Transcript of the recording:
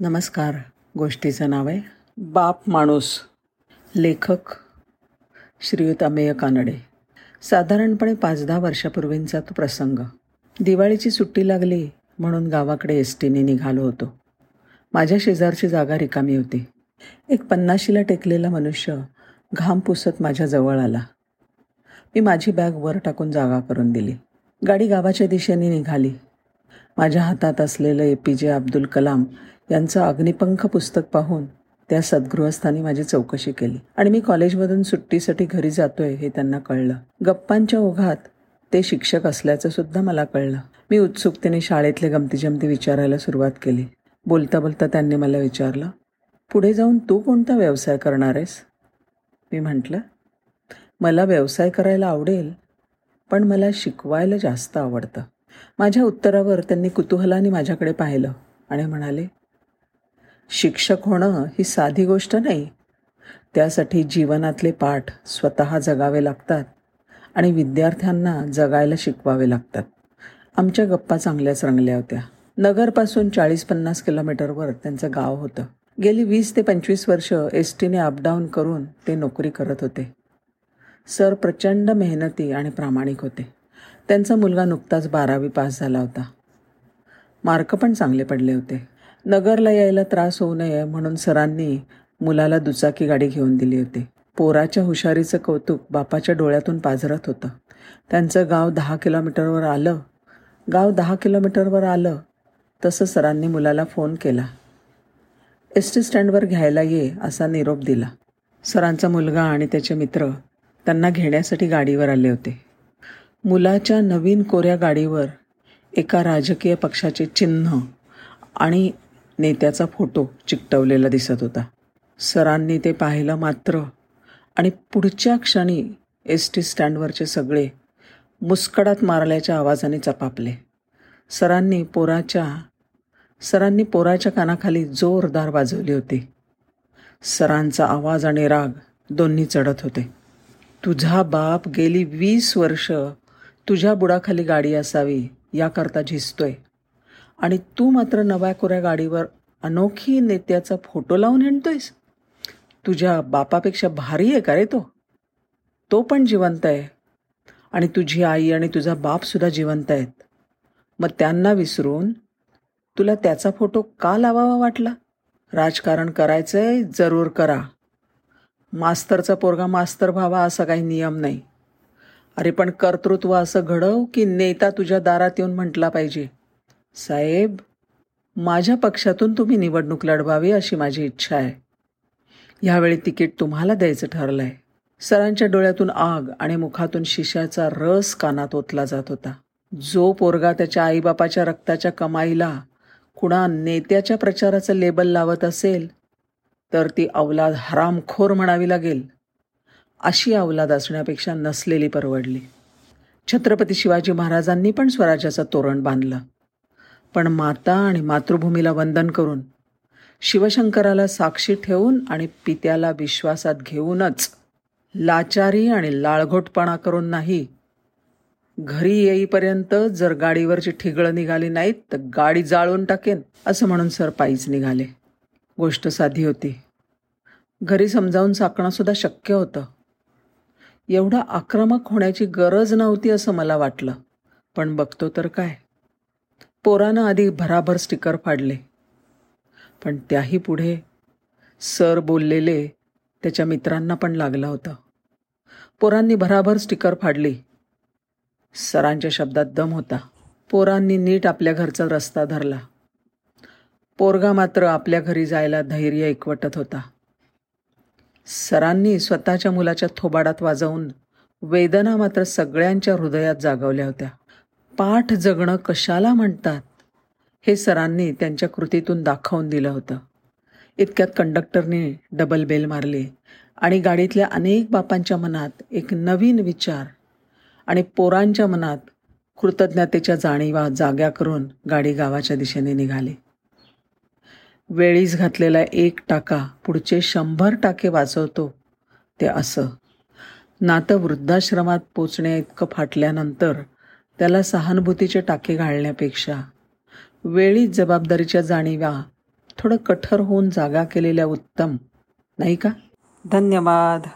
नमस्कार. गोष्टीचं नाव आहे बाप माणूस लेखक श्रीयुत अमेय कानडे. साधारणपणे पाच दहा वर्षापूर्वींचा तो प्रसंग. दिवाळीची सुट्टी लागली म्हणून गावाकडे एस टीने निघालो होतो. माझ्या शेजारची जागा रिकामी होती. एक पन्नाशीला टेकलेला मनुष्य घाम पुसत माझ्या जवळ आला. मी माझी बॅग वर टाकून जागा करून दिली. गाडी गावाच्या दिशेने निघाली. माझ्या हातात असलेलं ए पी जे अब्दुल कलाम यांचं अग्निपंख पुस्तक पाहून त्या सद्गृहस्थानी माझी चौकशी केली. आणि मी कॉलेजमधून सुट्टीसाठी घरी जातोय हे त्यांना कळलं. गप्पांच्या ओघात ते शिक्षक असल्याचं सुद्धा मला कळलं. मी उत्सुकतेने शाळेतले गमतीजमती विचारायला सुरुवात केली. बोलता बोलता त्यांनी मला विचारलं पुढे जाऊन तू कोणता व्यवसाय करणार आहेस? मी म्हटलं मला व्यवसाय करायला आवडेल पण मला शिकवायला जास्त आवडतं. माझ्या उत्तरावर त्यांनी कुतूहलाने माझ्याकडे पाहिलं आणि म्हणाले शिक्षक होणं ही साधी गोष्ट नाही. त्यासाठी जीवनातले पाठ स्वतः जगावे लागतात आणि विद्यार्थ्यांना जगायला शिकवावे लागतात. आमच्या गप्पा चांगल्याच रंगल्या होत्या. नगरपासून चाळीस पन्नास किलोमीटरवर त्यांचं गाव होतं. गेली वीस ते पंचवीस वर्ष एस टीने अपडाऊन करून ते नोकरी करत होते. सर प्रचंड मेहनती आणि प्रामाणिक होते. त्यांचा मुलगा नुकताच बारावी पास झाला होता. मार्क पण चांगले पडले होते. नगरला यायला त्रास होऊ नये म्हणून सरांनी मुलाला दुचाकी गाडी घेऊन दिली होती. पोराच्या हुशारीचं कौतुक बापाच्या डोळ्यातून पाझरत होतं. त्यांचं गाव दहा किलोमीटरवर आलं. गाव दहा किलोमीटरवर आलं. तसं सरांनी मुलाला फोन केला. एस टी स्टँडवर घ्यायला ये असा निरोप दिला. सरांचा मुलगा आणि त्याचे मित्र त्यांना घेण्यासाठी गाडीवर आले होते. मुलाच्या नवीन कोऱ्या गाडीवर एका राजकीय पक्षाचे चिन्ह आणि नेत्याचा फोटो चिकटवलेला दिसत होता. सरांनी ते पाहिलं मात्र आणि पुढच्या क्षणी एस टी स्टँडवरचे सगळे मुस्कडात मारल्याच्या आवाजाने चपापले. सरांनी पोराच्या सरांनी पोराच्या कानाखाली जोरदार वाजवली होती. सरांचा आवाज आणि राग दोन्ही चढत होते. तुझा बाप गेली वीस वर्ष तुझ्या बुडाखाली गाडी असावी याकरता झिजतोय. आणि तू मात्र नव्या कोऱ्या गाडीवर अनोखी नेत्याचा फोटो लावून हिंडतोयस? तुझ्या बापापेक्षा भारी आहे का रे तो? तो पण जिवंत आहे. आणि तुझी आई आणि तुझा बापसुद्धा जिवंत आहेत. मग त्यांना विसरून तुला त्याचा फोटो का लावावा वाटला? राजकारण करायचंय जरूर करा. मास्तरचा पोरगा मास्तर व्हावा असा काही नियम नाही. अरे पण कर्तृत्व असं घडव की नेता तुझ्या दारात येऊन म्हटला पाहिजे. साहेब माझ्या पक्षातून तुम्ही निवडणूक लढवावी अशी माझी इच्छा आहे. ह्यावेळी तिकीट तुम्हाला द्यायचं ठरलं आहे सरांच्या डोळ्यातून आग आणि मुखातून शिशाचा रस कानात ओतला जात होता. जो पोरगा त्याच्या आईबापाच्या रक्ताच्या कमाईला कुणा नेत्याच्या प्रचाराचं लेबल लावत असेल तर ती अवलाद हरामखोर म्हणावी लागेल. अशी अवलाद असण्यापेक्षा नसलेली परवडली. छत्रपती शिवाजी महाराजांनी पण स्वराज्याचं तोरण बांधलं. पण माता आणि मातृभूमीला वंदन करून शिवशंकराला साक्षी ठेवून आणि पित्याला विश्वासात घेऊनच लाचारी आणि लाळघोटपणा करून नाही घरी येईपर्यंत जर गाडीवरची ठिगळं निघाली नाहीत तर गाडी जाळून टाकेन असं म्हणून सर पायीच निघाले. गोष्ट साधी होती. घरी समजावून साकणंसुद्धा शक्य होतं. एवढं आक्रमक होण्याची गरज नव्हती असं मला वाटलं. पण बघतो तर काय. पोरानं आधी भराभर स्टिकर फाडले. पण त्याही पुढे सर बोललेले त्याच्या मित्रांना पण लागलं होतं. पोरांनी भराभर स्टिकर फाडली. सरांच्या शब्दात दम होता. पोरांनी नीट आपल्या घरचा रस्ता धरला. पोरगा मात्र आपल्या घरी जायला धैर्य एकवटत होता. सरांनी स्वतःच्या मुलाच्या थोबाडात वाजवून वेदना मात्र सगळ्यांच्या हृदयात जागवल्या होत्या. पाठ जगणं कशाला म्हणतात? हे सरांनी त्यांच्या कृतीतून दाखवून दिलं होतं. इतक्यात कंडक्टरने डबल बेल मारली आणि गाडीतल्या अनेक बापांच्या मनात एक नवीन विचार आणि पोरांच्या मनात कृतज्ञतेच्या जाणीवा जाग्या करून गाडी गावाच्या दिशेने निघाली. वेळीच घातलेला एक टाका पुढचे शंभर टाके वाचवतो ते असं. नातं वृद्धाश्रमात पोचण्या इतकं फाटल्यानंतर त्याला सहानुभूतीचे टाके घालण्यापेक्षा वेळीच जबाबदारीच्या जाणीवा थोडं कठोर होऊन जागा केलेल्या उत्तम. नाही का? धन्यवाद.